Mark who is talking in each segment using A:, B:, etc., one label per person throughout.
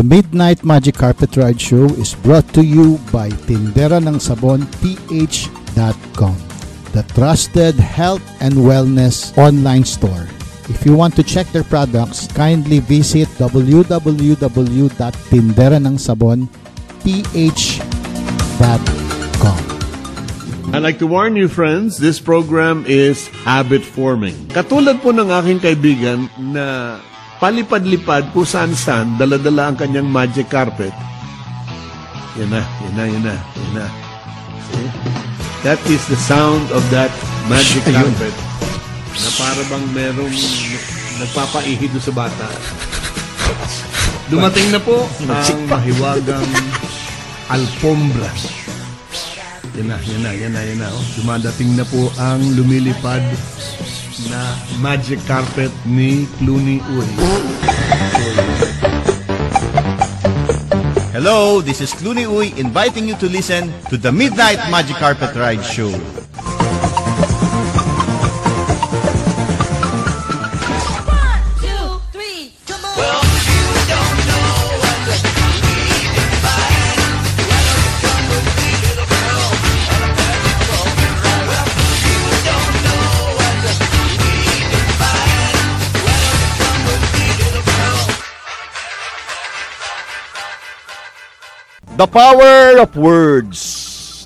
A: The Midnight Magic Carpet Ride Show is brought to you by Tindera ng Sabon PH.com, the trusted health and wellness online store. If you want to check their products, kindly visit www.tinderanangSabonPH.com.
B: I'd like to warn you friends, this program is habit forming. Katulad po ng aking kaibigan na palipad-lipad po saan-saan, daladala ang kanyang magic carpet. Yan na, yan na, yan na, yan na. See? That is the sound of that magic
A: Ayun.
B: carpet. Na para bang merong nagpapaihi doon sa bata. Dumating na po ang mahiwagang alfombra. Yan na, yan na, yan na, yan na. Oh. Dumadating na po ang lumilipad na magic carpet ni Clooney Uy.
C: Hello, this is Clooney Uy inviting you to listen to the Midnight Magic Carpet Ride Show. The power of words.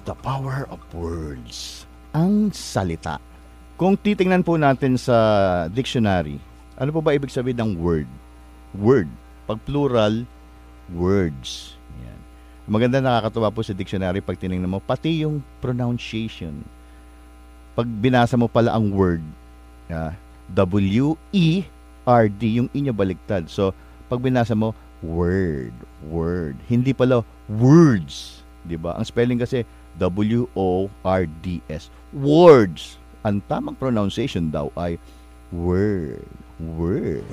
C: The power of words. Ang salita. Kung titingnan po natin sa dictionary, ano po ba ibig sabihin ng word? Word. Pag plural, words. Yan. Maganda nakakatuwa po sa dictionary pag tinignan mo, pati yung pronunciation. Pag binasa mo pala ang word, ah, W-E-R-D, yung inya baliktad. So, pag binasa mo, word, word. Hindi pala words. 'di ba? Ang spelling kasi W-O-R-D-S. Words. Ang tamang pronunciation daw ay word. Word.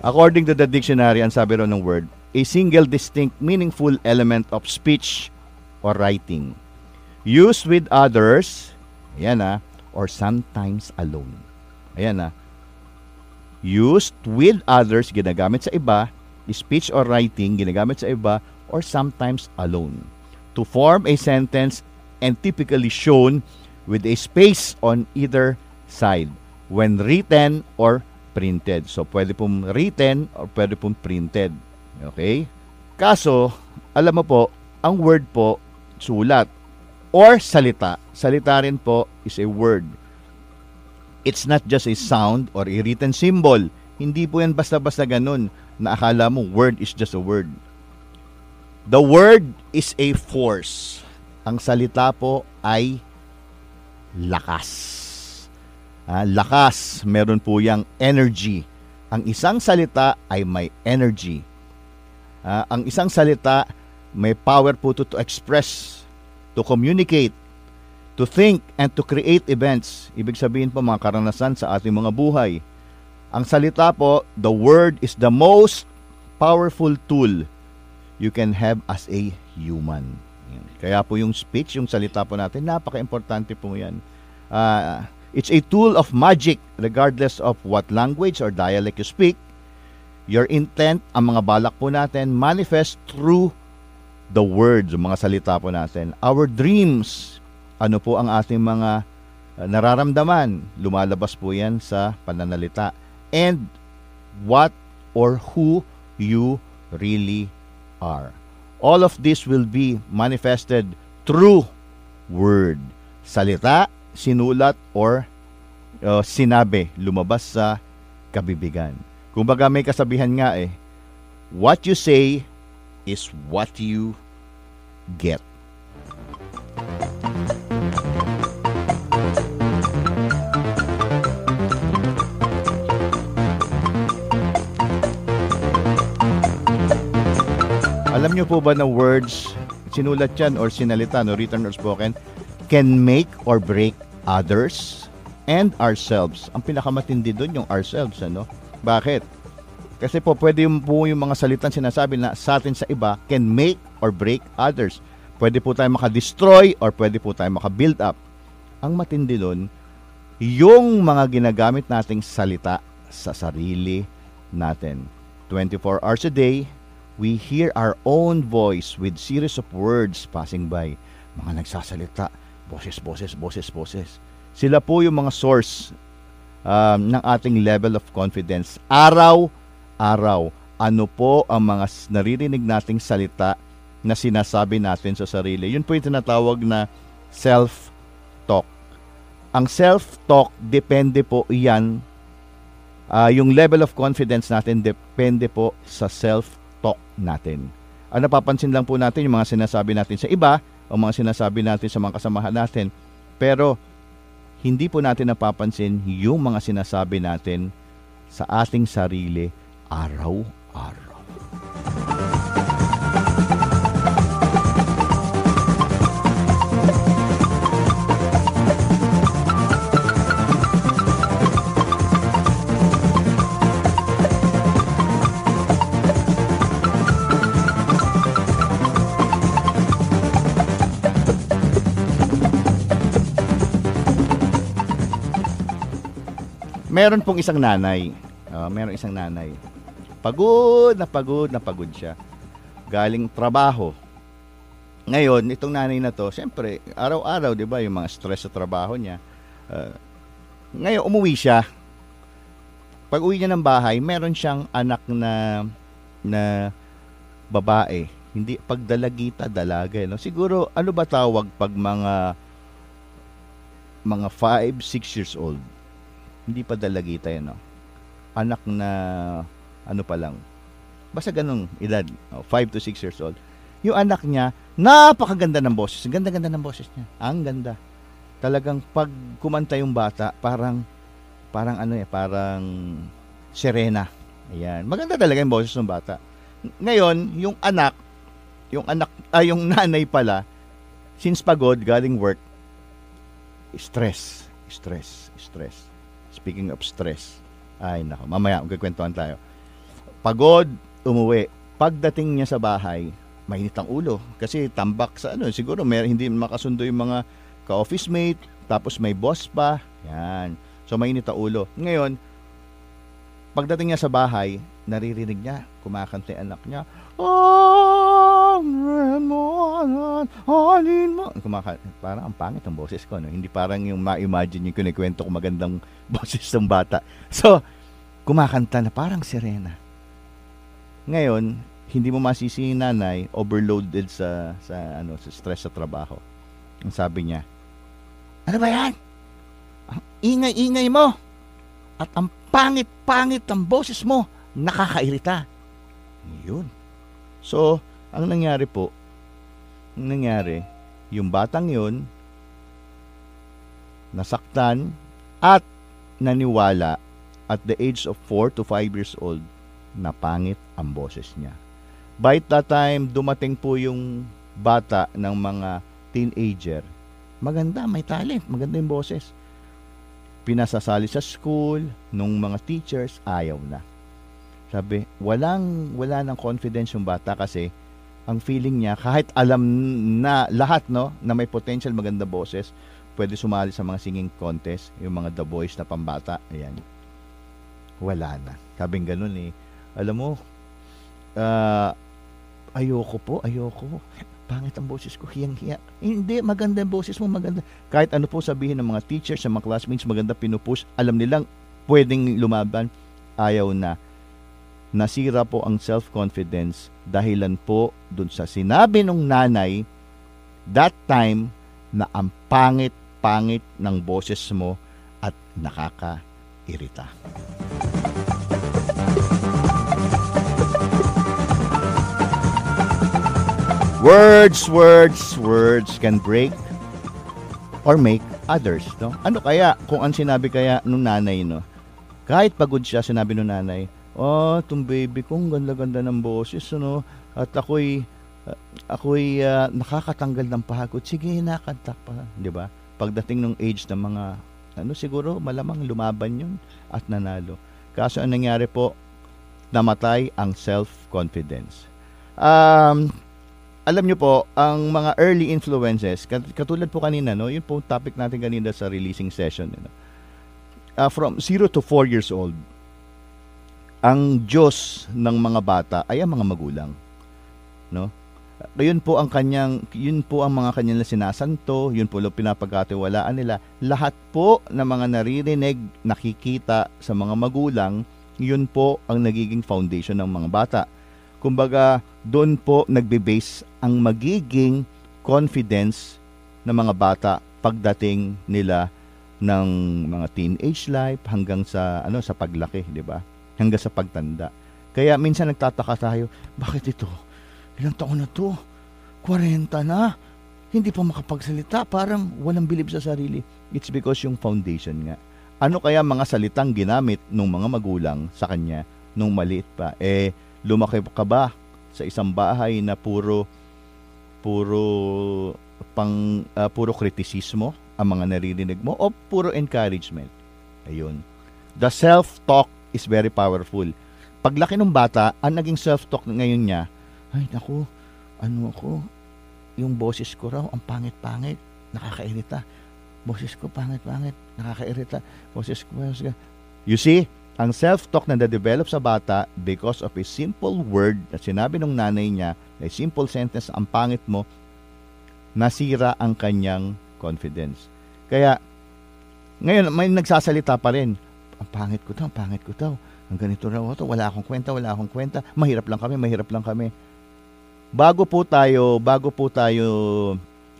C: According to the dictionary, ang sabi raw ng word, a single distinct meaningful element of speech or writing. Used with others, ayan na, or sometimes alone. Ayan na. Used with others, ginagamit sa iba, speech or writing, ginagamit sa iba, or sometimes alone. To form a sentence and typically shown with a space on either side when written or printed. So, pwede pong written or pwede pong printed. Okay? Kaso, alam mo po, ang word po, sulat or salita. Salita rin po is a word. It's not just a sound or a written symbol. Hindi po yan basta-basta ganun na akala mo word is just a word. The word is a force. Ang salita po ay lakas. Ah, lakas, meron po yang energy. Ang isang salita ay may energy. Ah, ang isang salita may power po to, to express, to communicate, to think, and to create events. Ibig sabihin po mga karanasan sa ating mga buhay. Ang salita po, the word is the most powerful tool you can have as a human. Kaya po yung speech, yung salita po natin, napaka-importante po yan. Ah, it's a tool of magic regardless of what language or dialect you speak. Your intent, ang mga balak po natin, manifest through the words, mga salita po natin. Our dreams, ano po ang ating mga uh, nararamdaman, lumalabas po yan sa pananalita. And what or who you really are. All of this will be manifested through word. Salita, sinulat, or uh, sinabi, lumabas sa kabibigan. Kumbaga may kasabihan nga eh, what you say is what you get. Alam niyo po ba na words, sinulat yan or sinalita, no, written or spoken, can make or break others and ourselves. Ang pinakamatindi doon yung ourselves, ano? Bakit? Kasi po pwede yung po yung mga salitang sinasabi na sa atin sa iba can make or break others. Pwede po tayo maka-destroy or pwede po tayo maka-build up. Ang matindi doon, yung mga ginagamit nating salita sa sarili natin. 24 hours a day, we hear our own voice with series of words passing by. Mga nagsasalita, boses, boses, boses, boses. Sila po yung mga source um, ng ating level of confidence. Araw-araw, ano po ang mga naririnig nating salita na sinasabi natin sa sarili. Yun po yung tinatawag na self-talk. Ang self-talk, depende po yan. ah, yung level of confidence natin, depende po sa self-talk natin. Ang napapansin lang po natin yung mga sinasabi natin sa iba, o mga sinasabi natin sa mga kasamahan natin. Pero, hindi po natin napapansin yung mga sinasabi natin sa ating sarili araw-araw. Meron pong isang nanay. Ah, meron isang nanay. Pagod na pagod na pagod siya. Galing trabaho. Ngayon, itong nanay na to, siyempre, araw-araw, di ba, yung mga stress sa trabaho niya. Ah, ngayon, umuwi siya. Pag uwi niya ng bahay, meron siyang anak na na babae. Hindi pagdalagita, dalaga. eh, No? Siguro, ano ba tawag pag mga mga 5, 6 years old? Hindi pa dalagita yan, no? Anak na, ano pa lang, basta ganong edad, 5 to 6 years old. Yung anak niya, napakaganda ng boses. Ang ganda-ganda ng boses niya. Ang ganda. Talagang pag kumanta yung bata, parang, parang ano eh, parang serena. Ayan. Maganda talaga yung boses ng bata. Ngayon, yung anak, yung anak, ay yung nanay pala, since pagod, galing work, stress, stress, stress. Speaking of stress, ay nako, mamaya magkikwentuhan tayo. Pagod, umuwi. Pagdating niya sa bahay, mainit ang ulo kasi tambak sa ano, siguro may hindi makasundo yung mga ka-office mate, tapos may boss pa. Yan. So mainit ang ulo. Ngayon, pagdating niya sa bahay, naririnig niya, kumakanta yung anak niya, remonan, alin mo. Kumakanta. Parang ang pangit ang boses ko. No? Hindi parang yung ma-imagine yung kinikwento ko magandang boses ng bata. So, kumakanta na parang sirena. Ngayon, hindi mo masisi yung nanay, overloaded sa, sa, ano, sa stress sa trabaho. Ang sabi niya, ano ba yan? Ang ingay-ingay mo. At ang pangit-pangit ng boses mo, nakakairita. Yun. So, ang nangyari po, ang nangyari, yung batang yun, nasaktan at naniwala at the age of 4 to 5 years old na pangit ang boses niya. By that time, dumating po yung bata ng mga teenager. Maganda, may talent, maganda yung boses. Pinasasali sa school, nung mga teachers, ayaw na. Sabi, walang, wala ng confidence yung bata kasi ang feeling niya, kahit alam na lahat, no, na may potential maganda boses, pwede sumali sa mga singing contest, yung mga The Voice na pambata, ayan. Wala na. Sabing ganun eh. Alam mo, ah, ayoko po, ayoko. Pangit ang boses ko, hiyang-hiya. Hindi, maganda ang boses mo, maganda. Kahit ano po sabihin ng mga teachers, ng mga classmates, maganda pinupush, alam nilang pwedeng lumaban, ayaw na. Nasira po ang self-confidence dahilan po dun sa sinabi ng nanay that time na ang pangit-pangit ng boses mo at nakakairita. Words, words, words can break or make others, no? Ano kaya kung ang sinabi kaya nung nanay, no? Kahit pagod siya, sinabi nung nanay, "Oh, tong baby ko, ang ganda-ganda ng boses, ano? At ako'y uh, ako'y uh, nakakatanggal ng pagod. Sige, nakanta pa, 'di ba? Pagdating ng age ng mga ano siguro malamang lumaban 'yun at nanalo. Kaso ang nangyari po, namatay ang self-confidence. Um, alam nyo po, ang mga early influences, kat- katulad po kanina, no, yun po topic natin kanina sa releasing session. You know, ah, from 0 to 4 years old, ang Diyos ng mga bata ay ang mga magulang. No? Yun po ang kanyang yun po ang mga kanyang sinasanto, yun po ang pinapagkatiwalaan nila. Lahat po ng mga naririnig, nakikita sa mga magulang, yun po ang nagiging foundation ng mga bata. Kumbaga, doon po nagbe-base ang magiging confidence ng mga bata pagdating nila ng mga teenage life hanggang sa ano sa paglaki, 'di ba? Hanggang sa pagtanda. Kaya minsan nagtataka tayo, bakit ito? Ilang taon na to? 40 na. Hindi pa makapagsalita, parang walang bilib sa sarili. It's because yung foundation nga. Ano kaya mga salitang ginamit ng mga magulang sa kanya nung maliit pa? Eh, lumaki ka ba sa isang bahay na puro puro pang ah, puro kritisismo ang mga naririnig mo o puro encouragement. Ayun. The self-talk is very powerful. Paglaki ng bata, ang naging self-talk ngayon niya, ay naku, ano ako, yung boses ko raw, ang pangit-pangit, nakakairita. Boses ko pangit-pangit, nakakairita. Boses ko, boses ko. You see, ang self-talk na na-develop sa bata because of a simple word na sinabi ng nanay niya, a simple sentence, ang pangit mo, nasira ang kanyang confidence. Kaya, ngayon, may nagsasalita pa rin. Ang pangit ko daw, ang pangit ko daw. Ang ganito raw ito, wala akong kwenta, wala akong kwenta. Mahirap lang kami, mahirap lang kami. Bago po tayo, bago po tayo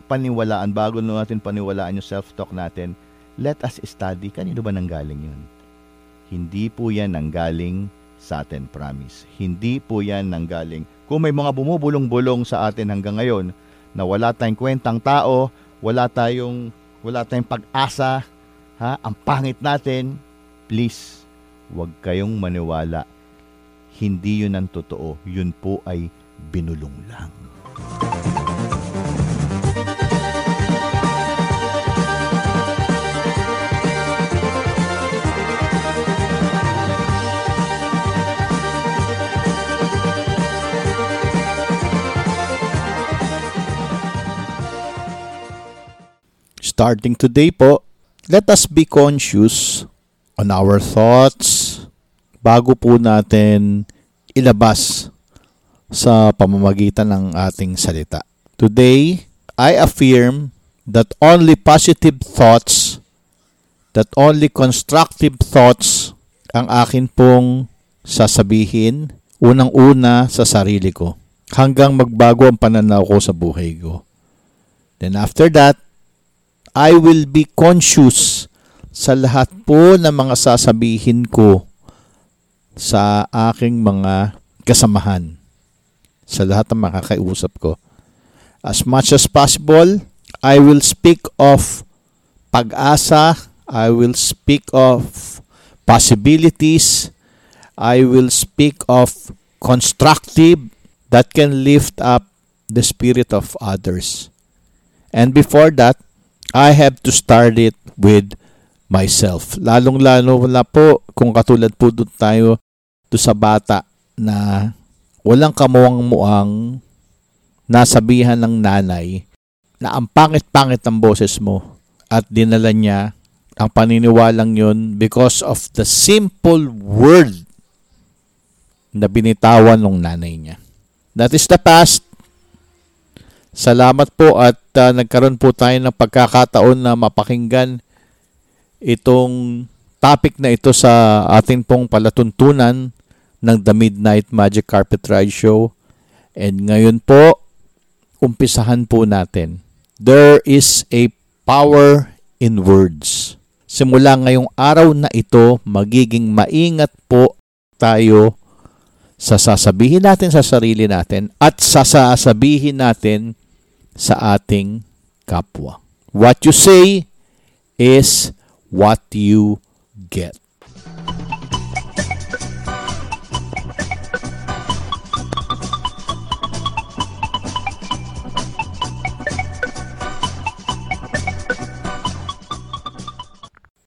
C: paniwalaan, bago natin paniwalaan yung self-talk natin, let us study. Kanino ba nanggaling yun? Hindi po yan nanggaling sa atin, promise. Hindi po yan nanggaling. Kung may mga bumubulong-bulong sa atin hanggang ngayon na wala tayong kwentang tao, wala tayong wala tayong pag-asa, ha? Ang pangit natin, please, huwag kayong maniwala. Hindi yun ang totoo. Yun po ay binulong lang.
A: Starting today po, let us be conscious on our thoughts bago po natin ilabas sa pamamagitan ng ating salita. Today, I affirm that only positive thoughts, that only constructive thoughts ang akin pong sasabihin unang-una sa sarili ko hanggang magbago ang pananaw ko sa buhay ko. Then after that, I will be conscious sa lahat po ng mga sasabihin ko sa aking mga kasamahan, sa lahat ng makakausap ko. As much as possible, I will speak of pag-asa, I will speak of possibilities, I will speak of constructive that can lift up the spirit of others. And before that, I have to start it with myself. Lalong-lalo wala po kung katulad po doon tayo do sa bata na walang kamuang-muang nasabihan ng nanay na ang pangit-pangit ng boses mo at dinala niya ang paniniwalang yun because of the simple word na binitawan ng nanay niya. That is the past. Salamat po at uh, nagkaroon po tayo ng pagkakataon na mapakinggan itong topic na ito sa ating pong palatuntunan ng The Midnight Magic Carpet Ride Show. And ngayon po, umpisahan po natin. There is a power in words. Simula ngayong araw na ito, magiging maingat po tayo sa sasabihin natin sa sarili natin at sa sasabihin natin sa ating kapwa. What you say is what you get.